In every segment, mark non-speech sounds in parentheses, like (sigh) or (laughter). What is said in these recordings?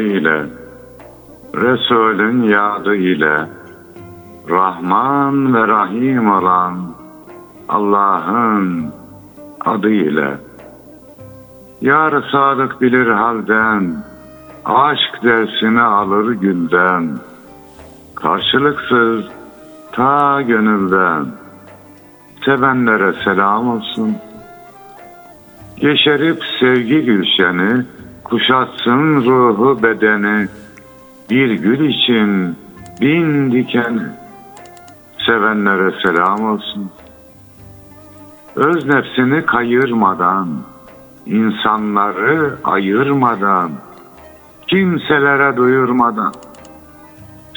Tadı ile, Resulün yadı ile, Rahman ve Rahim olan Allah'ın adı ile. Yar sadık bilir halden, aşk dersini alır gülden, karşılıksız ta gönülden, sevenlere selam olsun. Yeşerip sevgi gülşeni, kuşatsın ruhu bedeni, bir gül için bin dikeni, sevenlere selam olsun. Öz nefsini kayırmadan, insanları ayırmadan, kimselere duyurmadan,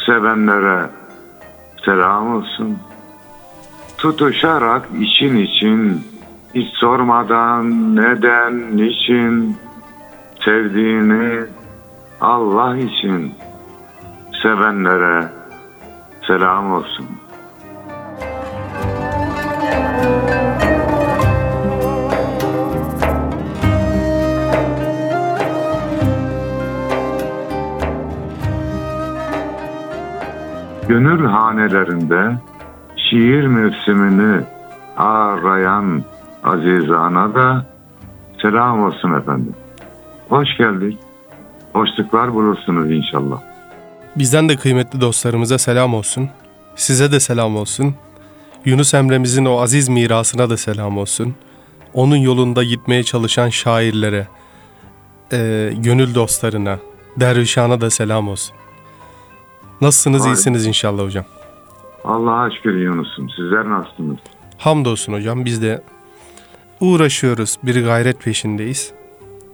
sevenlere selam olsun. Tutuşarak için için, hiç sormadan neden, niçin, sevdiğini Allah için sevenlere selam olsun. Gönül hanelerinde şiir mevsimini arayan azizana da selam olsun efendim. Hoş geldik. Hoşluklar bulursunuz inşallah. Bizden de kıymetli dostlarımıza selam olsun. Size de selam olsun. Yunus Emre'mizin o aziz mirasına da selam olsun. Onun yolunda gitmeye çalışan şairlere, e, gönül dostlarına, dervişana da selam olsun. Nasılsınız, Harika. iyisiniz inşallah hocam. Allah'a şükür Yunus'um. Sizler nasılsınız? Hamdolsun hocam biz de uğraşıyoruz, bir gayret peşindeyiz.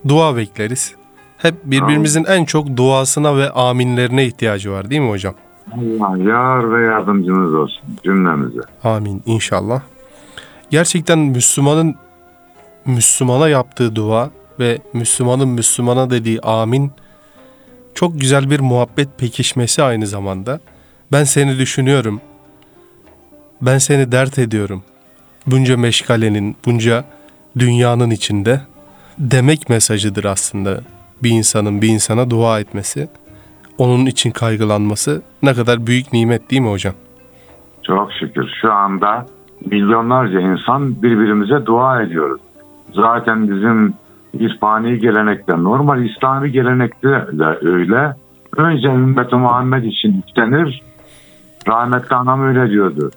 Dua bekleriz. Hep birbirimizin en çok duasına ve aminlerine ihtiyacı var değil mi hocam? Allah yar ve yardımcınız olsun cümlemize. Amin inşallah. Gerçekten Müslümanın Müslümana yaptığı dua ve Müslümanın Müslümana dediği amin çok güzel bir muhabbet pekişmesi aynı zamanda. Ben seni düşünüyorum. Ben seni dert ediyorum. Bunca meşgalenin, bunca dünyanın içinde demek mesajıdır aslında bir insanın bir insana dua etmesi. Onun için kaygılanması ne kadar büyük nimet değil mi hocam? Çok şükür şu anda milyonlarca insan birbirimize dua ediyoruz. Zaten bizim irfani gelenekte, normal İslami gelenekte de öyle. Önce ümmet Muhammed için istenir. Rahmetli anam öyle diyordu.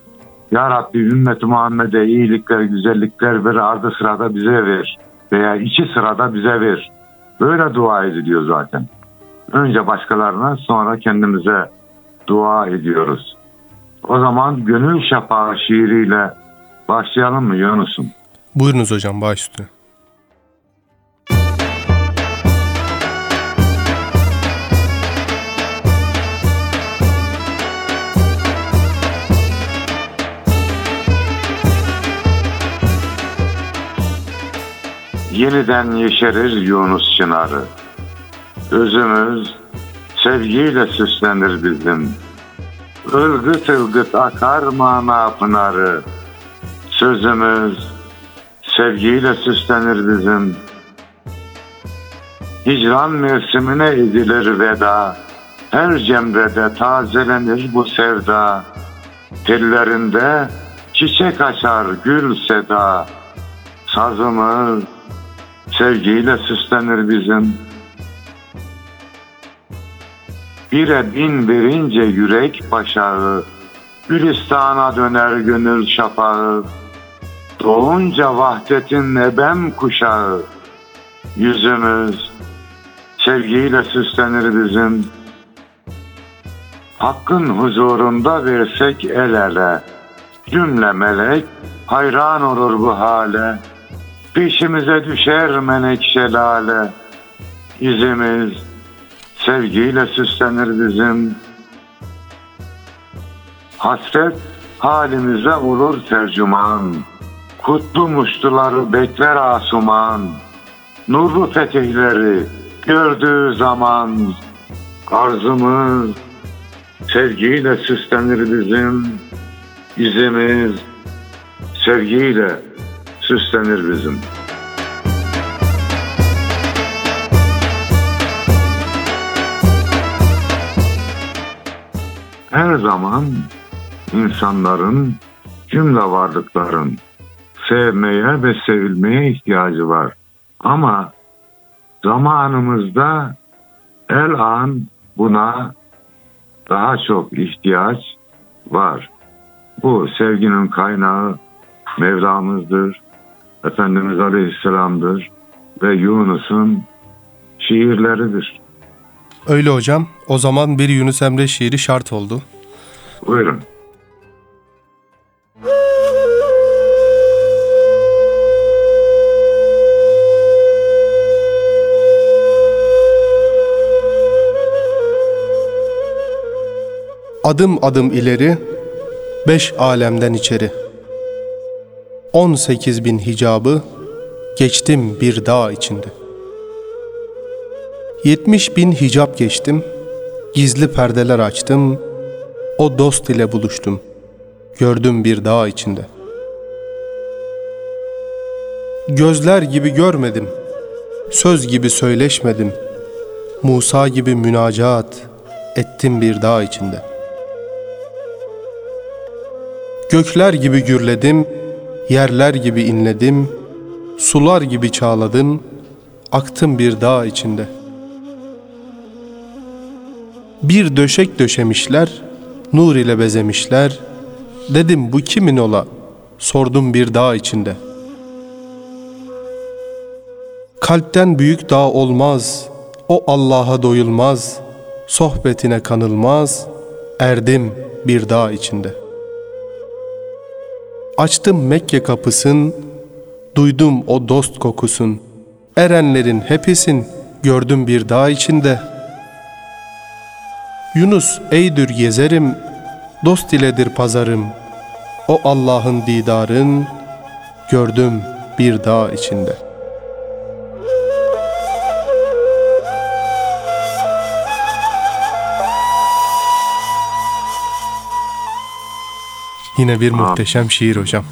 Ya Rabbi ümmet Muhammed'e iyilikler, güzellikler ver, ardı sırada bize ver. Veya iki sırada bize ver. Böyle dua ediliyor zaten. Önce başkalarına sonra kendimize dua ediyoruz. O zaman Gönül Şafağı şiiriyle başlayalım mı Yunus'um? Buyurunuz hocam baş. Yeniden yeşerir Yunus çınarı. Özümüz sevgiyle süslenir bizim. Ilgıt ılgıt akar mana pınarı. Sözümüz sevgiyle süslenir bizim. Hicran mevsimine edilir veda. Her cemrede tazelenir bu sevda. Tellerinde çiçek açar gül seda. Sazımız sevgiyle süslenir bizim. Bire bin verince yürek başağı, Gülistan'a döner gönül şafağı. Doğunca vahdetin ebem kuşağı, Yüzümüz sevgiyle süslenir bizim. Hakkın huzurunda versek el ele, Cümle melek hayran olur bu hale. Peşimize düşer menekşe lale. Yüzümüz sevgiyle süslenir bizim. Hasret halimize olur tercüman. Kutlu muştuları bekler asuman. Nurlu fetihleri gördüğü zaman arzımız sevgiyle süslenir bizim. İzimiz sevgiyle süslenir bizim. Her zaman insanların, cümle varlıkların sevmeye ve sevilmeye ihtiyacı var. Ama zamanımızda el an buna daha çok ihtiyaç var. Bu sevginin kaynağı Mevlamızdır. Efendimiz Aleyhisselam'dır ve Yunus'un şiirleridir. Öyle hocam. O zaman bir Yunus Emre şiiri şart oldu. Buyurun. Adım adım ileri, beş alemden içeri. On sekiz bin hicabı, geçtim bir dağ içinde. Yetmiş bin hicap geçtim, gizli perdeler açtım, o dost ile buluştum, gördüm bir dağ içinde. Gözler gibi görmedim, söz gibi söyleşmedim, Musa gibi münacat ettim bir dağ içinde.'' Gökler gibi gürledim, yerler gibi inledim, sular gibi çağladın, aktım bir dağ içinde. Bir döşek döşemişler, nur ile bezemişler, dedim bu kimin ola, sordum bir dağ içinde. Kalpten büyük dağ olmaz, o Allah'a doyulmaz, sohbetine kanılmaz, erdim bir dağ içinde.'' Açtım Mekke kapısın, duydum o dost kokusun. Erenlerin hepisin, gördüm bir dağ içinde. Yunus eydür gezerim, dost iledir pazarım. O Allah'ın didarın, gördüm bir dağ içinde.'' Yine bir muhteşem şiir hocam.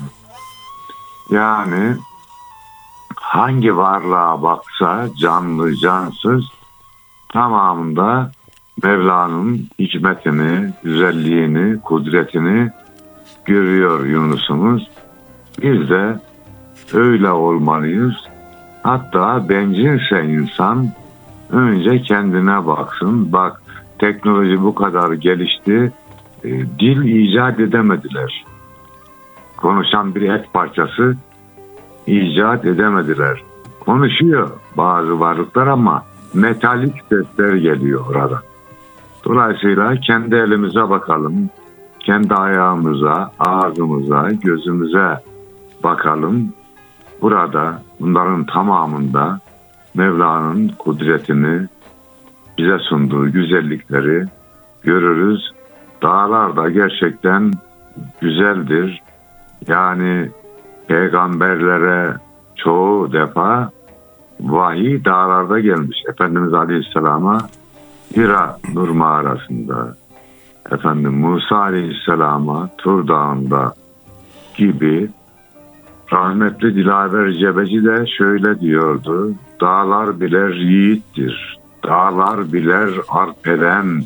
Yani hangi varlığa baksa canlı cansız tamamında Mevla'nın hikmetini, güzelliğini, kudretini görüyor Yunus'umuz. Biz de öyle olmalıyız. Hatta bencilse insan önce kendine baksın. Bak teknoloji bu kadar gelişti e, dil icat edemediler. Konuşan bir et parçası icat edemediler. Konuşuyor bazı varlıklar ama metalik sesler geliyor orada. Dolayısıyla kendi elimize bakalım, kendi ayağımıza, ağzımıza, gözümüze bakalım. Burada bunların tamamında Mevla'nın kudretini, bize sunduğu güzellikleri görürüz Dağlar da gerçekten güzeldir. Yani peygamberlere çoğu defa vahiy dağlarda gelmiş. Efendimiz Aleyhisselam'a Hira Nur mağarasında, efendim Musa Aleyhisselam'a Tur Dağı'nda gibi rahmetli Dilaver Cebeci de şöyle diyordu. Dağlar biler yiğittir. Dağlar biler arpeden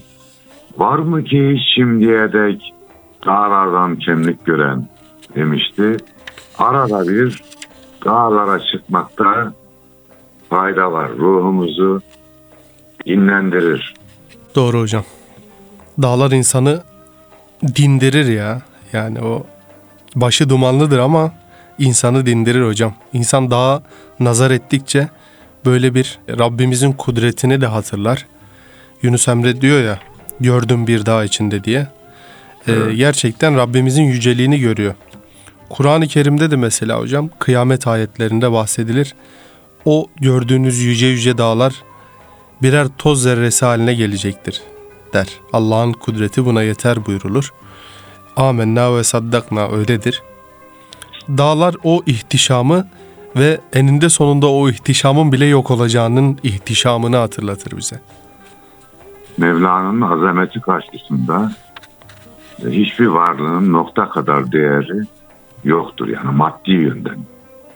Var mı ki şimdiye dek dağlardan kemlik gören demişti. Arada bir dağlara çıkmakta fayda var. Ruhumuzu dinlendirir. Doğru hocam. Dağlar insanı dindirir ya. Yani o başı dumanlıdır ama insanı dindirir hocam. İnsan daha nazar ettikçe böyle bir Rabbimizin kudretini de hatırlar. Yunus Emre diyor ya gördüm bir dağ içinde diye. Ee, gerçekten Rabbimizin yüceliğini görüyor. Kur'an-ı Kerim'de de mesela hocam kıyamet ayetlerinde bahsedilir. O gördüğünüz yüce yüce dağlar birer toz zerresi haline gelecektir der. Allah'ın kudreti buna yeter buyurulur. Amenna ve saddakna öyledir. Dağlar o ihtişamı ve eninde sonunda o ihtişamın bile yok olacağının ihtişamını hatırlatır bize. Mevla'nın azameti karşısında hiçbir varlığın nokta kadar değeri yoktur. Yani maddi yönden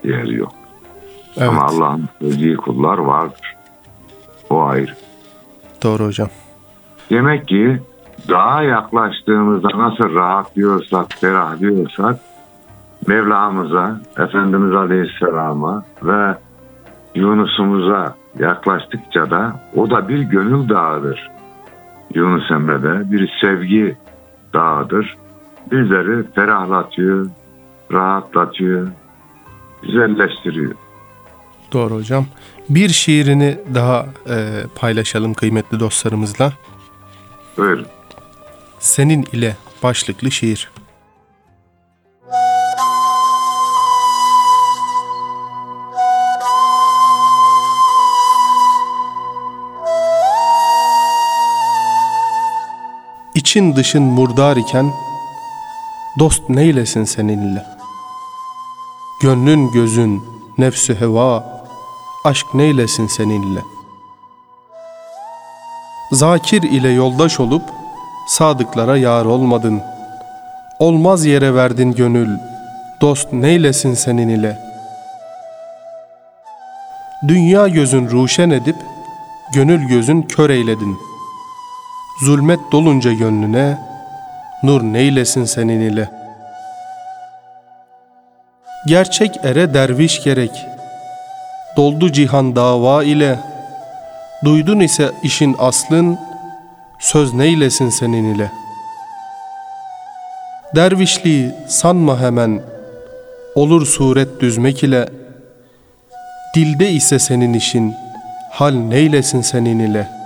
değeri yok. Evet. Ama Allah'ın sevdiği kullar vardır. O ayrı. Doğru hocam. Demek ki daha yaklaştığımızda nasıl rahatlıyorsak, ferahlıyorsak Mevlamıza, Efendimiz Aleyhisselam'a ve Yunus'umuza yaklaştıkça da o da bir gönül dağıdır. Yunus Emre'de bir sevgi dağıdır. Bizleri ferahlatıyor, rahatlatıyor, güzelleştiriyor. Doğru hocam. Bir şiirini daha e, paylaşalım kıymetli dostlarımızla. Buyurun. Senin ile başlıklı şiir. İçin dışın murdar iken dost neylesin seninle? Gönlün gözün nefsü heva aşk neylesin seninle? Zakir ile yoldaş olup sadıklara yar olmadın. Olmaz yere verdin gönül, dost neylesin senin ile? Dünya gözün ruşen edip, gönül gözün kör eyledin. Zulmet dolunca gönlüne, nur neylesin senin ile? Gerçek ere derviş gerek, doldu cihan dava ile, duydun ise işin aslın, söz neylesin senin ile? Dervişliği sanma hemen, olur suret düzmek ile, dilde ise senin işin, hal neylesin senin ile?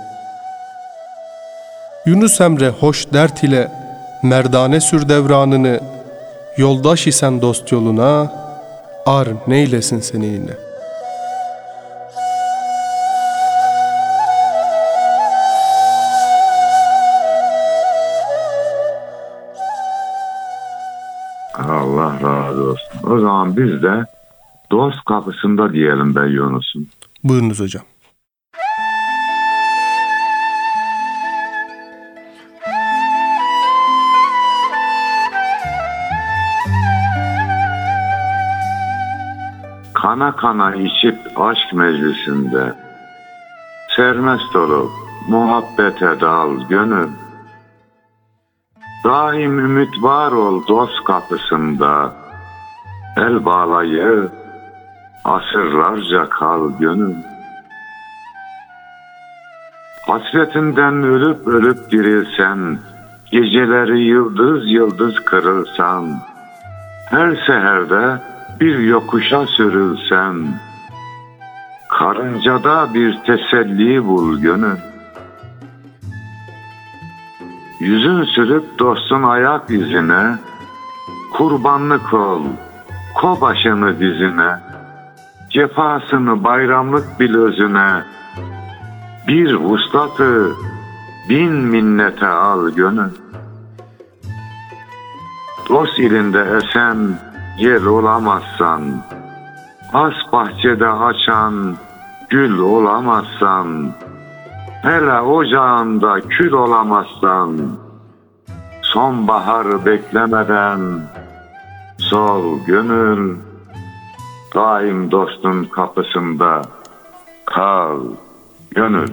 Yunus Emre hoş dert ile, merdane sür devranını, yoldaş isen dost yoluna, ar neylesin seninle. Allah razı olsun. O zaman biz de dost kapısında diyelim be Yunus'um. Buyurunuz hocam. Kana kana içip aşk meclisinde Sermest olup muhabbete dal gönül. Daim ümit var ol dost kapısında El bağlayı asırlarca kal gönül. Hasretinden ölüp ölüp dirilsen Geceleri yıldız yıldız kırılsan Her seherde bir yokuşa sürülsen Karıncada bir teselli bul gönül. Yüzün sürüp dostun ayak izine Kurbanlık ol, ko başını dizine Cefasını bayramlık bil özüne. Bir vuslatı bin minnete al gönül. Dost ilinde esen gel olamazsan, As bahçede açan gül olamazsan, Hele ocağında kül olamazsan, Sonbaharı beklemeden, Sol gönül, daim dostun kapısında kal gönül.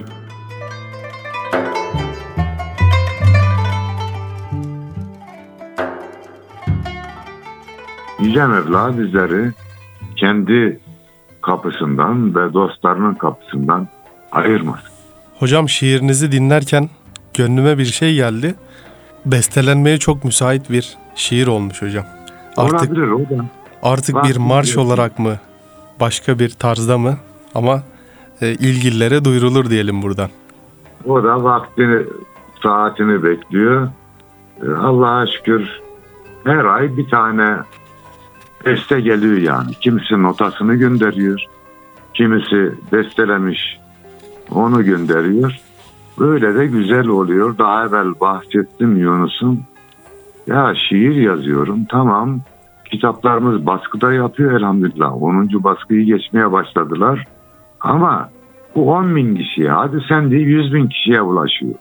Yüce Mevla bizleri kendi kapısından ve dostlarının kapısından ayırmasın. Hocam şiirinizi dinlerken gönlüme bir şey geldi. Bestelenmeye çok müsait bir şiir olmuş hocam. Artık Olabilir da. artık bir marş olarak mı, başka bir tarzda mı? Ama e, ilgililere duyurulur diyelim buradan. O da vaktini, saatini bekliyor. Ee, Allah'a şükür her ay bir tane beste geliyor yani. Kimisi notasını gönderiyor. Kimisi bestelemiş onu gönderiyor. Böyle de güzel oluyor. Daha evvel bahsettim Yunus'un. Ya şiir yazıyorum tamam. Kitaplarımız baskıda yapıyor elhamdülillah. 10. baskıyı geçmeye başladılar. Ama bu 10 bin kişiye hadi sen de 100 bin kişiye ulaşıyor.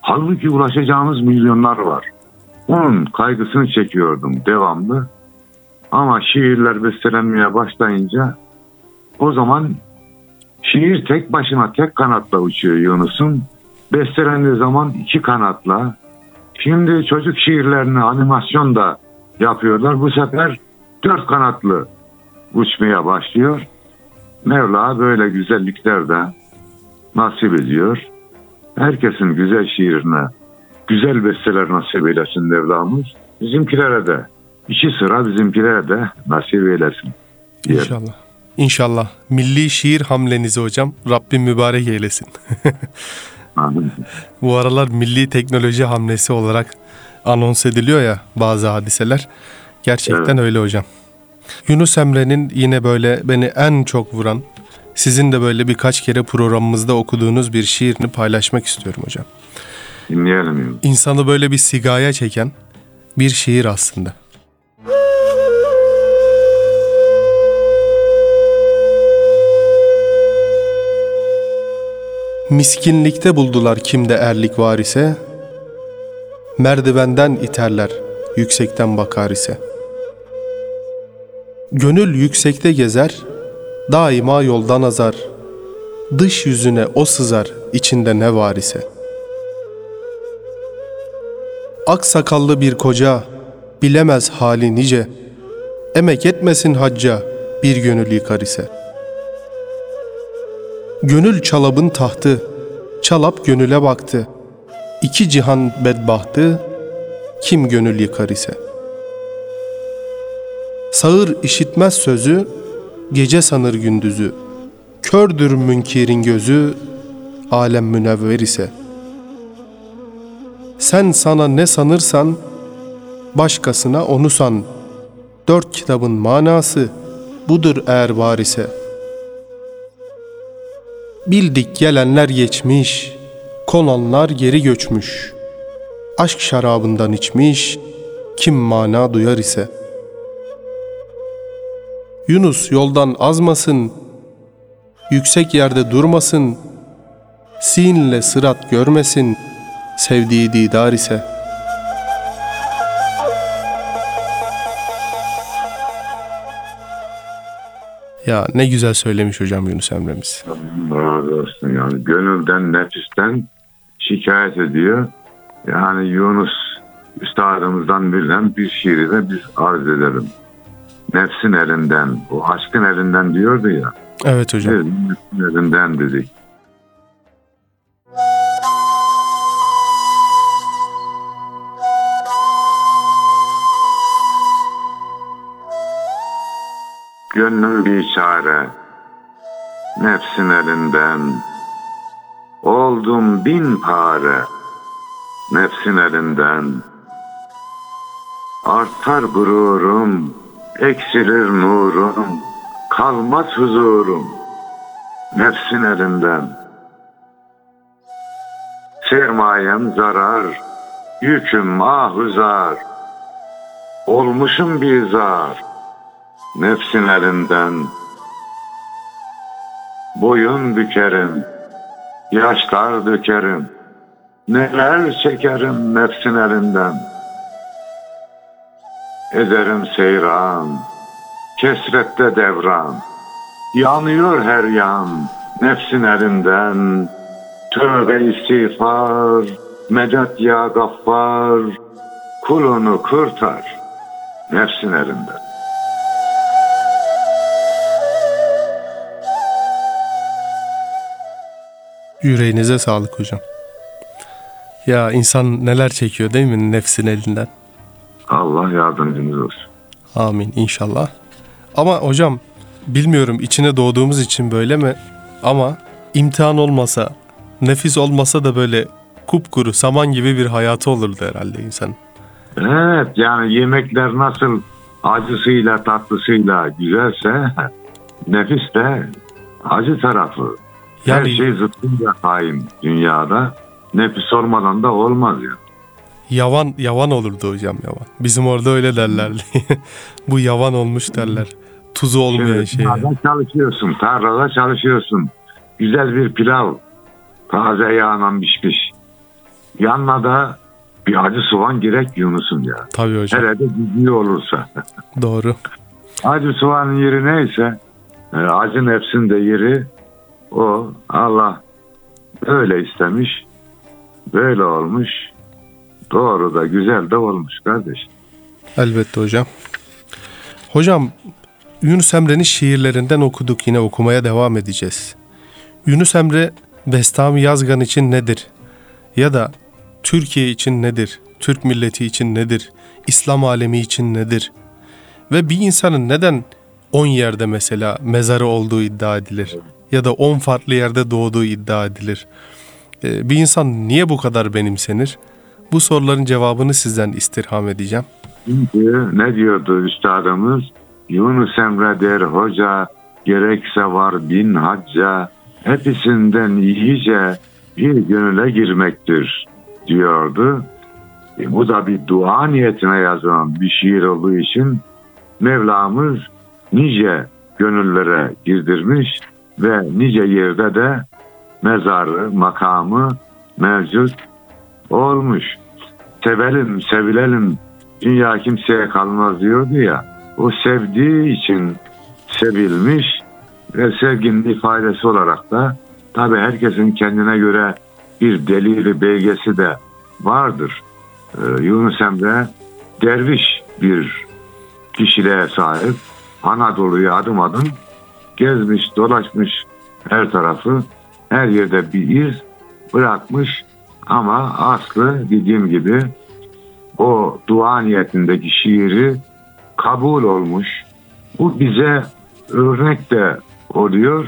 Halbuki ulaşacağımız milyonlar var. Onun kaygısını çekiyordum devamlı. Ama şiirler bestelenmeye başlayınca o zaman şiir tek başına tek kanatla uçuyor Yunus'un. Bestelendiği zaman iki kanatla Şimdi çocuk şiirlerini animasyon da yapıyorlar. Bu sefer dört kanatlı uçmaya başlıyor. Mevla böyle güzellikler de nasip ediyor. Herkesin güzel şiirine, güzel besteler nasip eylesin Mevlamız. Bizimkilere de, iki sıra bizimkilere de nasip eylesin. diyelim. İnşallah. İnşallah. Milli şiir hamlenizi hocam Rabbim mübarek eylesin. (laughs) Amin. Bu aralar milli teknoloji hamlesi olarak anons ediliyor ya bazı hadiseler. Gerçekten öyle hocam. Yunus Emre'nin yine böyle beni en çok vuran, sizin de böyle birkaç kere programımızda okuduğunuz bir şiirini paylaşmak istiyorum hocam. Dinleyelim. İnsanı böyle bir sigaya çeken bir şiir aslında. Miskinlikte buldular kimde erlik var ise, merdivenden iterler yüksekten bakar ise. Gönül yüksekte gezer, daima yoldan azar, dış yüzüne o sızar içinde ne var ise.'' Ak sakallı bir koca, bilemez hali nice. Emek etmesin hacca, bir gönül yıkar ise. Gönül çalabın tahtı, çalap gönüle baktı. İki cihan bedbahtı, kim gönül yıkar ise. Sağır işitmez sözü, gece sanır gündüzü. Kördür münkirin gözü, alem münevver ise.'' Sen sana ne sanırsan, başkasına onu san. Dört kitabın manası budur eğer var ise. Bildik gelenler geçmiş, konanlar geri göçmüş. Aşk şarabından içmiş, kim mana duyar ise. Yunus yoldan azmasın, yüksek yerde durmasın, sinle sırat görmesin.'' sevdiği didar ise Ya ne güzel söylemiş hocam Yunus Emre'miz. Razı olsun yani. Gönülden, nefisten şikayet ediyor. Yani Yunus üstadımızdan verilen bir şiiri de biz arz edelim. Nefsin elinden, o aşkın elinden diyordu ya. Evet hocam. Nefsin elinden dedik. Gönlüm bir çare, nefsin elinden. Oldum bin pare, nefsin elinden. Artar gururum, eksilir nurum, kalmaz huzurum, nefsin elinden. Sermayem zarar, yüküm ahuzar, olmuşum bir zar, nefsin elinden. Boyun bükerim, yaşlar dökerim, neler çekerim nefsin elinden. Ederim seyran, kesrette devran, yanıyor her yan nefsin elinden. Tövbe istiğfar, medet ya gaffar, kulunu kurtar nefsin elinden. Yüreğinize sağlık hocam. Ya insan neler çekiyor değil mi nefsin elinden? Allah yardımcımız olsun. Amin inşallah. Ama hocam bilmiyorum içine doğduğumuz için böyle mi? Ama imtihan olmasa, nefis olmasa da böyle kupkuru, saman gibi bir hayatı olurdu herhalde insan. Evet yani yemekler nasıl acısıyla tatlısıyla güzelse nefis de acı tarafı. Yani- Her şey zıttıyla hain dünyada. Nefis olmadan da olmaz ya. Yavan, yavan olurdu hocam yavan. Bizim orada öyle derlerdi. (laughs) Bu yavan olmuş derler. Tuzu olmayan şey. tarlada çalışıyorsun, tarlada çalışıyorsun. Güzel bir pilav, taze yağla pişmiş. Yanına da bir acı soğan gerek Yunus'um ya. Tabii hocam. Hele de güzlü olursa. Doğru. Acı soğanın yeri neyse, e, acı nefsin de yeri o. Allah öyle istemiş, böyle olmuş. doğru da güzel de olmuş kardeş. Elbette hocam. Hocam Yunus Emre'nin şiirlerinden okuduk yine okumaya devam edeceğiz. Yunus Emre Bestami Yazgan için nedir? Ya da Türkiye için nedir? Türk milleti için nedir? İslam alemi için nedir? Ve bir insanın neden 10 yerde mesela mezarı olduğu iddia edilir? Ya da 10 farklı yerde doğduğu iddia edilir? Ee, bir insan niye bu kadar benimsenir? Bu soruların cevabını sizden istirham edeceğim. Çünkü ne diyordu üstadımız? Yunus Emre der hoca, gerekse var bin hacca, hepsinden iyice bir gönüle girmektir diyordu. E, bu da bir dua niyetine yazılan bir şiir olduğu için Mevlamız nice gönüllere girdirmiş ve nice yerde de mezarı, makamı mevcut olmuş. Sevelim, sevilelim, dünya kimseye kalmaz diyordu ya. O sevdiği için sevilmiş ve sevginin ifadesi olarak da tabi herkesin kendine göre bir delili belgesi de vardır. Ee, Yunus Emre derviş bir kişiliğe sahip. Anadolu'yu adım adım gezmiş, dolaşmış her tarafı. Her yerde bir iz bırakmış ama aslı dediğim gibi o dua niyetindeki şiiri kabul olmuş. Bu bize örnek de oluyor.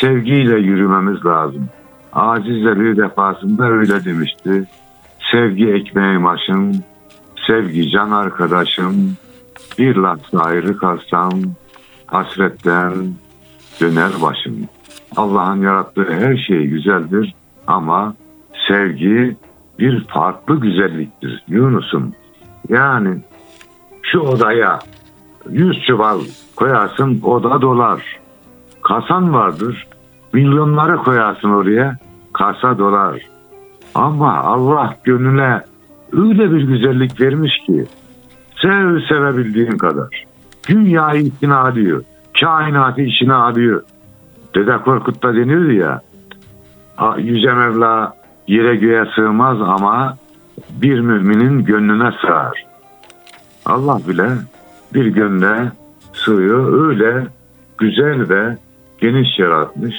Sevgiyle yürümemiz lazım. Aciz de bir defasında öyle demişti. Sevgi ekmeğim aşım, sevgi can arkadaşım, bir lahza ayrı kalsam hasretten döner başım. Allah'ın yarattığı her şey güzeldir ama sevgi bir farklı güzelliktir Yunus'um. Yani şu odaya yüz çuval koyarsın oda dolar. Kasan vardır. Milyonları koyarsın oraya kasa dolar. Ama Allah gönüle öyle bir güzellik vermiş ki sev sevebildiğin kadar. Dünyayı içine alıyor. Kainatı içine alıyor. Dede Korkut'ta denirdi ya Yüce Mevla yere göğe sığmaz ama bir müminin gönlüne sığar. Allah bile bir gönle sığıyor. Öyle güzel ve geniş yaratmış.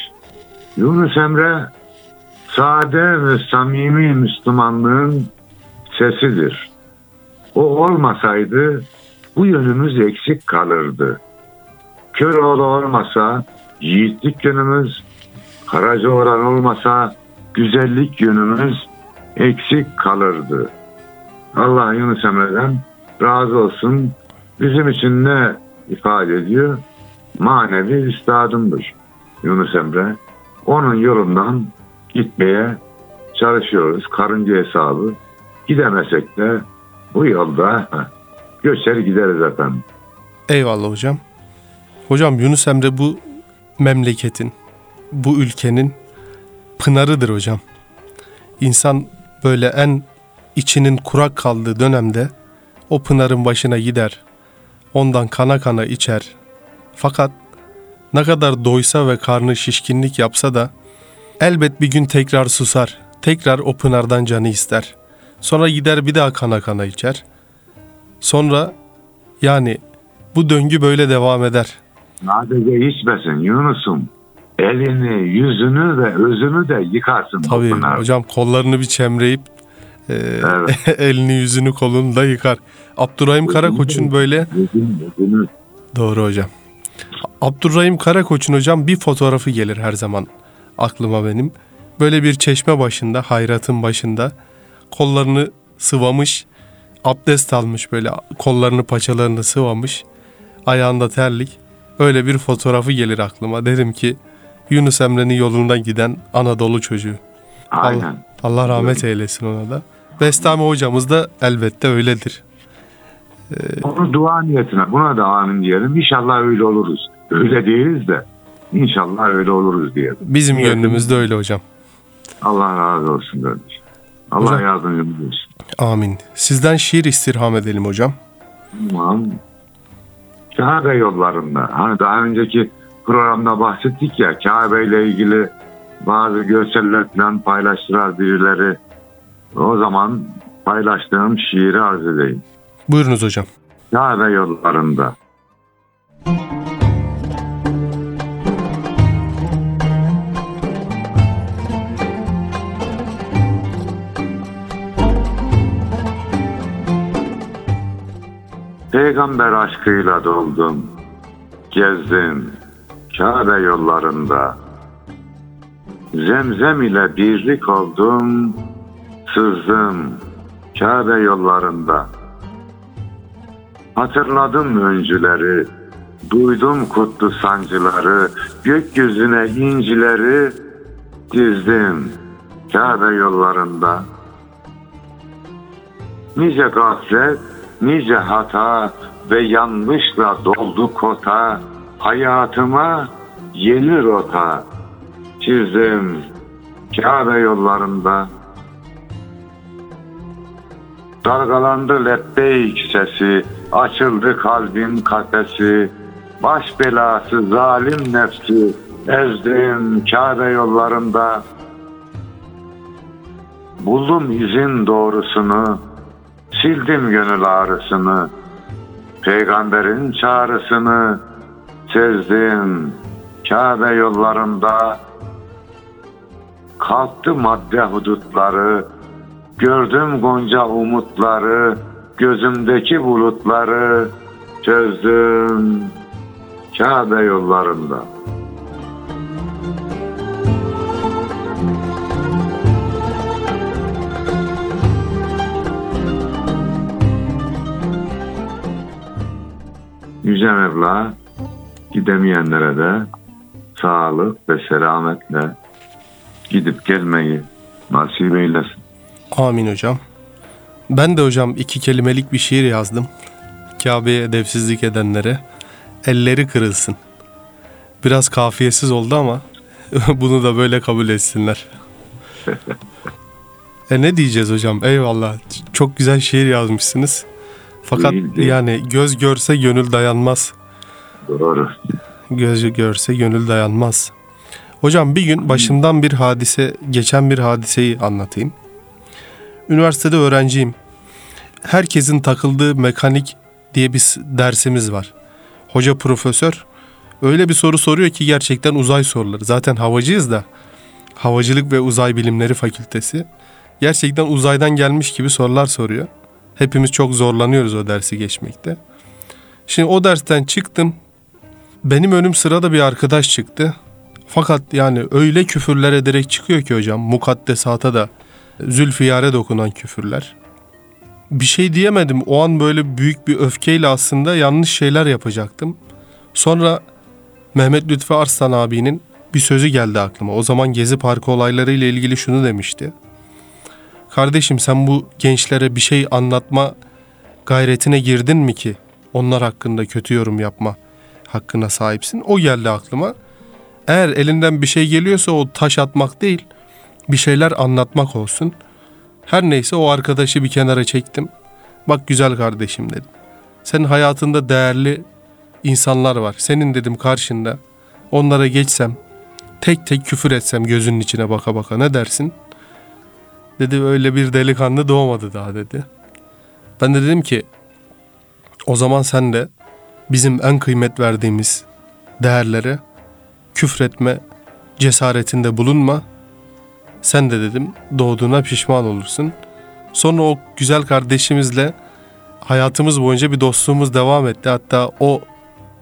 Yunus Emre sade ve samimi Müslümanlığın sesidir. O olmasaydı bu yönümüz eksik kalırdı. Köroğlu olmasa yiğitlik yönümüz, Karacaoğlan olmasa güzellik yönümüz eksik kalırdı. Allah Yunus Emre'den razı olsun. Bizim için ne ifade ediyor? Manevi üstadımdır Yunus Emre. Onun yolundan gitmeye çalışıyoruz. Karınca hesabı. Gidemesek de bu yolda (laughs) göçer gideriz efendim. Eyvallah hocam. Hocam Yunus Emre bu memleketin, bu ülkenin pınarıdır hocam. İnsan böyle en içinin kurak kaldığı dönemde o pınarın başına gider. Ondan kana kana içer. Fakat ne kadar doysa ve karnı şişkinlik yapsa da elbet bir gün tekrar susar. Tekrar o pınardan canı ister. Sonra gider bir daha kana kana içer. Sonra yani bu döngü böyle devam eder. Sadece içmesin Yunus'um. Elini, yüzünü ve özünü de yıkarsın. Tabii hocam kollarını bir çemreyip e, evet. (laughs) elini yüzünü kolunu da yıkar. Abdurrahim Karakoç'un böyle Doğru hocam. Abdurrahim Karakoç'un hocam bir fotoğrafı gelir her zaman aklıma benim. Böyle bir çeşme başında, hayratın başında kollarını sıvamış, abdest almış böyle kollarını paçalarını sıvamış, ayağında terlik. Öyle bir fotoğrafı gelir aklıma. Derim ki Yunus Emre'nin yolundan giden Anadolu çocuğu. Aynen. Allah, Allah rahmet eylesin ona da. Bestami hocamız da elbette öyledir. Ee, Onu dua niyetine buna da amin diyelim. İnşallah öyle oluruz. Öyle değiliz de inşallah öyle oluruz diyelim. Bizim gönlümüzde öyle hocam. Allah razı olsun kardeşim. Allah hocam, yardımcımız olsun. Amin. Sizden şiir istirham edelim hocam. Tamam. Kabe yollarında. Hani daha önceki programda bahsettik ya Kabe ile ilgili bazı görseller falan paylaştılar birileri. O zaman paylaştığım şiiri arz edeyim. Buyurunuz hocam. Kabe yollarında. Peygamber aşkıyla doldum. Gezdim Kabe yollarında. Zemzem ile birlik oldum. Sızdım Kabe yollarında. Hatırladım öncüleri, duydum kutlu sancıları, gökyüzüne incileri dizdim Kabe yollarında. Nice gaflet, nice hata ve yanlışla doldu kota, hayatıma yeni rota çizdim Kabe yollarında. Dalgalandı lebbeyk sesi, açıldı kalbin kafesi, baş belası zalim nefsi, ezdim Kabe yollarında. Buldum izin doğrusunu, sildim gönül ağrısını, peygamberin çağrısını sezdim Kabe yollarında. Kalktı madde hudutları, Gördüm gonca umutları, gözümdeki bulutları çözdüm Kabe yollarında. Yüce Mevla gidemeyenlere de sağlık ve selametle gidip gelmeyi nasip eylesin. Amin hocam. Ben de hocam iki kelimelik bir şiir yazdım. Kabe'ye edepsizlik edenlere elleri kırılsın. Biraz kafiyesiz oldu ama (laughs) bunu da böyle kabul etsinler. (laughs) e ne diyeceğiz hocam? Eyvallah. Çok güzel şiir yazmışsınız. Fakat Değil, değil. yani göz görse gönül dayanmaz. Doğru. Göz görse gönül dayanmaz. Hocam bir gün başımdan bir hadise, geçen bir hadiseyi anlatayım. Üniversitede öğrenciyim. Herkesin takıldığı mekanik diye bir dersimiz var. Hoca profesör öyle bir soru soruyor ki gerçekten uzay soruları. Zaten havacıyız da. Havacılık ve Uzay Bilimleri Fakültesi. Gerçekten uzaydan gelmiş gibi sorular soruyor. Hepimiz çok zorlanıyoruz o dersi geçmekte. Şimdi o dersten çıktım. Benim önüm sırada bir arkadaş çıktı. Fakat yani öyle küfürler ederek çıkıyor ki hocam mukaddesata da zülfiyare dokunan küfürler. Bir şey diyemedim. O an böyle büyük bir öfkeyle aslında yanlış şeyler yapacaktım. Sonra Mehmet Lütfi Arslan abinin bir sözü geldi aklıma. O zaman Gezi Parkı olayları ile ilgili şunu demişti. Kardeşim sen bu gençlere bir şey anlatma gayretine girdin mi ki onlar hakkında kötü yorum yapma hakkına sahipsin? O geldi aklıma. Eğer elinden bir şey geliyorsa o taş atmak değil, bir şeyler anlatmak olsun. Her neyse o arkadaşı bir kenara çektim. Bak güzel kardeşim dedim. Senin hayatında değerli insanlar var. Senin dedim karşında. Onlara geçsem, tek tek küfür etsem gözünün içine baka baka ne dersin? Dedi öyle bir delikanlı doğmadı daha dedi. Ben de dedim ki o zaman sen de bizim en kıymet verdiğimiz değerlere küfretme cesaretinde bulunma. Sen de dedim doğduğuna pişman olursun. Sonra o güzel kardeşimizle hayatımız boyunca bir dostluğumuz devam etti. Hatta o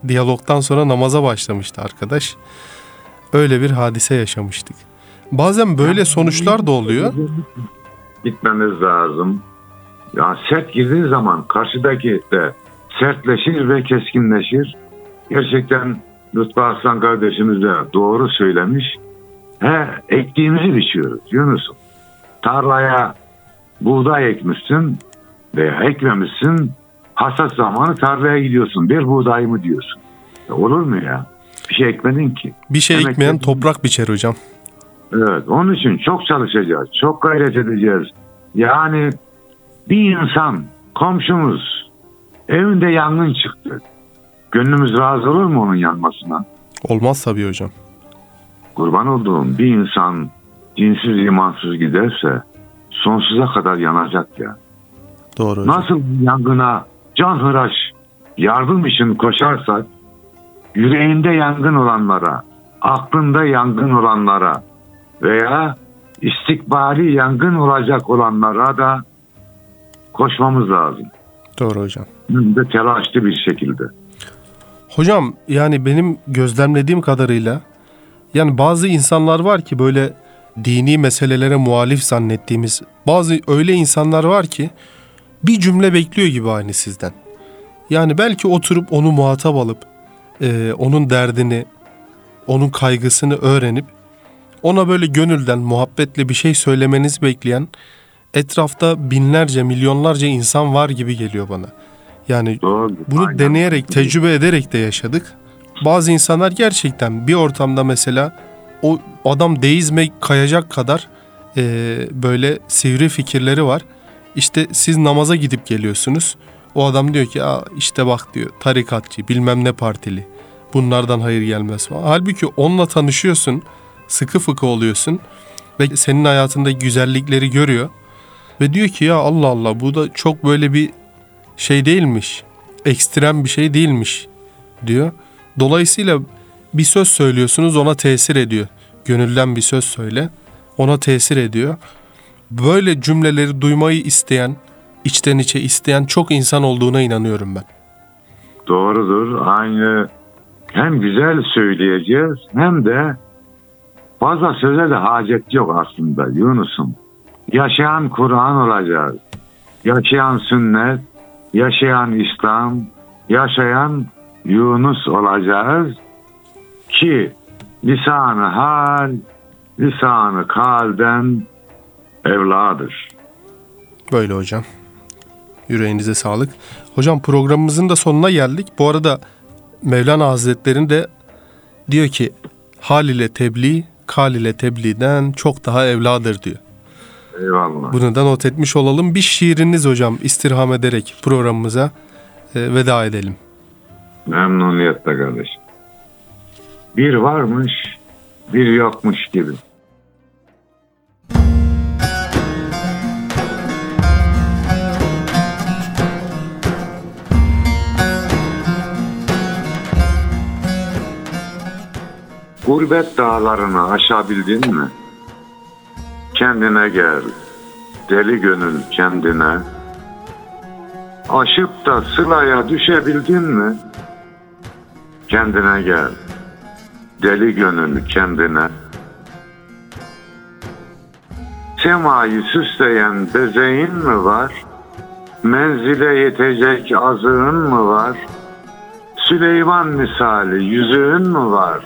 diyalogtan sonra namaza başlamıştı arkadaş. Öyle bir hadise yaşamıştık. Bazen böyle sonuçlar da oluyor. Gitmemiz lazım. Ya sert girdiği zaman karşıdaki de sertleşir ve keskinleşir. Gerçekten Lütfü Aslan kardeşimiz de doğru söylemiş. He, ektiğimizi biçiyoruz Yunus'um. Tarlaya buğday ekmişsin veya ekmemişsin. Hasat zamanı tarlaya gidiyorsun. Bir buğday mı diyorsun. Ya olur mu ya? Bir şey ekmedin ki. Bir şey Demek ekmeyen ki- toprak biçer hocam. Evet, onun için çok çalışacağız, çok gayret edeceğiz. Yani bir insan, komşumuz evinde yangın çıktı. Gönlümüz razı olur mu onun yanmasına? Olmaz tabii hocam. Kurban olduğum bir insan dinsiz imansız giderse sonsuza kadar yanacak ya. Doğru hocam. Nasıl yangına can hıraş yardım için koşarsak yüreğinde yangın olanlara, aklında yangın olanlara veya istikbali yangın olacak olanlara da koşmamız lazım. Doğru hocam. Hem de telaşlı bir şekilde. Hocam yani benim gözlemlediğim kadarıyla yani bazı insanlar var ki böyle dini meselelere muhalif zannettiğimiz bazı öyle insanlar var ki bir cümle bekliyor gibi aynı sizden. Yani belki oturup onu muhatap alıp e, onun derdini, onun kaygısını öğrenip ona böyle gönülden muhabbetle bir şey söylemenizi bekleyen etrafta binlerce, milyonlarca insan var gibi geliyor bana. Yani Doğru. bunu Aynen. deneyerek, tecrübe ederek de yaşadık. Bazı insanlar gerçekten bir ortamda mesela o adam deizme kayacak kadar e, böyle sivri fikirleri var. İşte siz namaza gidip geliyorsunuz. O adam diyor ki Aa, işte bak diyor tarikatçı bilmem ne partili. Bunlardan hayır gelmez falan. Halbuki onunla tanışıyorsun. Sıkı fıkı oluyorsun. Ve senin hayatındaki güzellikleri görüyor. Ve diyor ki ya Allah Allah bu da çok böyle bir şey değilmiş. Ekstrem bir şey değilmiş diyor. Dolayısıyla bir söz söylüyorsunuz ona tesir ediyor. Gönülden bir söz söyle ona tesir ediyor. Böyle cümleleri duymayı isteyen, içten içe isteyen çok insan olduğuna inanıyorum ben. Doğrudur. Aynı hem güzel söyleyeceğiz hem de fazla söze de hacet yok aslında Yunus'um. Yaşayan Kur'an olacağız. Yaşayan sünnet, yaşayan İslam, yaşayan Yunus olacağız ki lisanı hal, lisanı kalden evladır. Böyle hocam. Yüreğinize sağlık. Hocam programımızın da sonuna geldik. Bu arada Mevlana Hazretleri'nin de diyor ki hal ile tebliğ, kal ile tebliğden çok daha evladır diyor. Eyvallah. Bunu da not etmiş olalım. Bir şiiriniz hocam istirham ederek programımıza e, veda edelim. Memnuniyetle kardeşim. Bir varmış, bir yokmuş gibi. Gurbet dağlarını aşabildin mi? Kendine gel, deli gönül kendine. Aşıp da sılaya düşebildin mi? Kendine gel. Deli gönül kendine. Semayı süsleyen bezeğin mi var? Menzile yetecek azığın mı var? Süleyman misali yüzüğün mü var?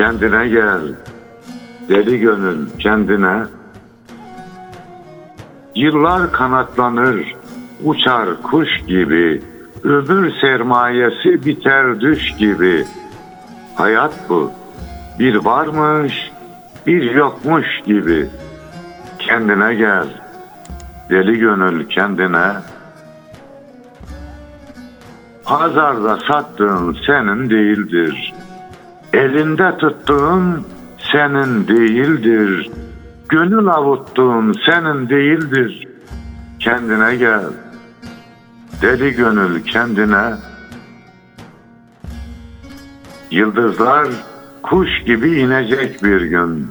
Kendine gel. Deli gönül kendine. Yıllar kanatlanır, uçar kuş gibi. Ömür sermayesi biter düş gibi. Hayat bu. Bir varmış, bir yokmuş gibi. Kendine gel. Deli gönül kendine. Pazarda sattığın senin değildir. Elinde tuttuğun senin değildir. Gönül avuttuğun senin değildir. Kendine gel. Deli gönül kendine. Yıldızlar kuş gibi inecek bir gün.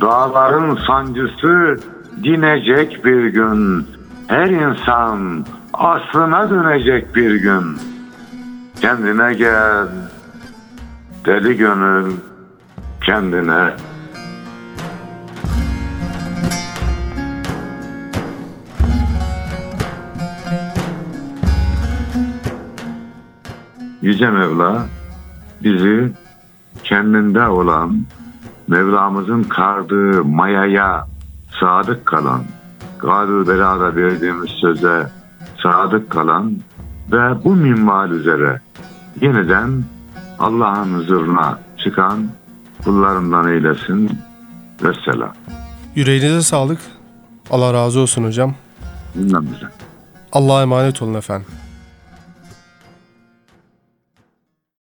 Dağların sancısı dinecek bir gün. Her insan aslına dönecek bir gün. Kendine gel. Deli gönül kendine. Yüce Mevla bizi kendinde olan Mevlamızın kardığı mayaya sadık kalan, Galu Bela'da verdiğimiz söze sadık kalan ve bu minval üzere yeniden Allah'ın huzuruna çıkan kullarından eylesin. Vesselam. Yüreğinize sağlık. Allah razı olsun hocam. Bilmem. Allah'a emanet olun efendim.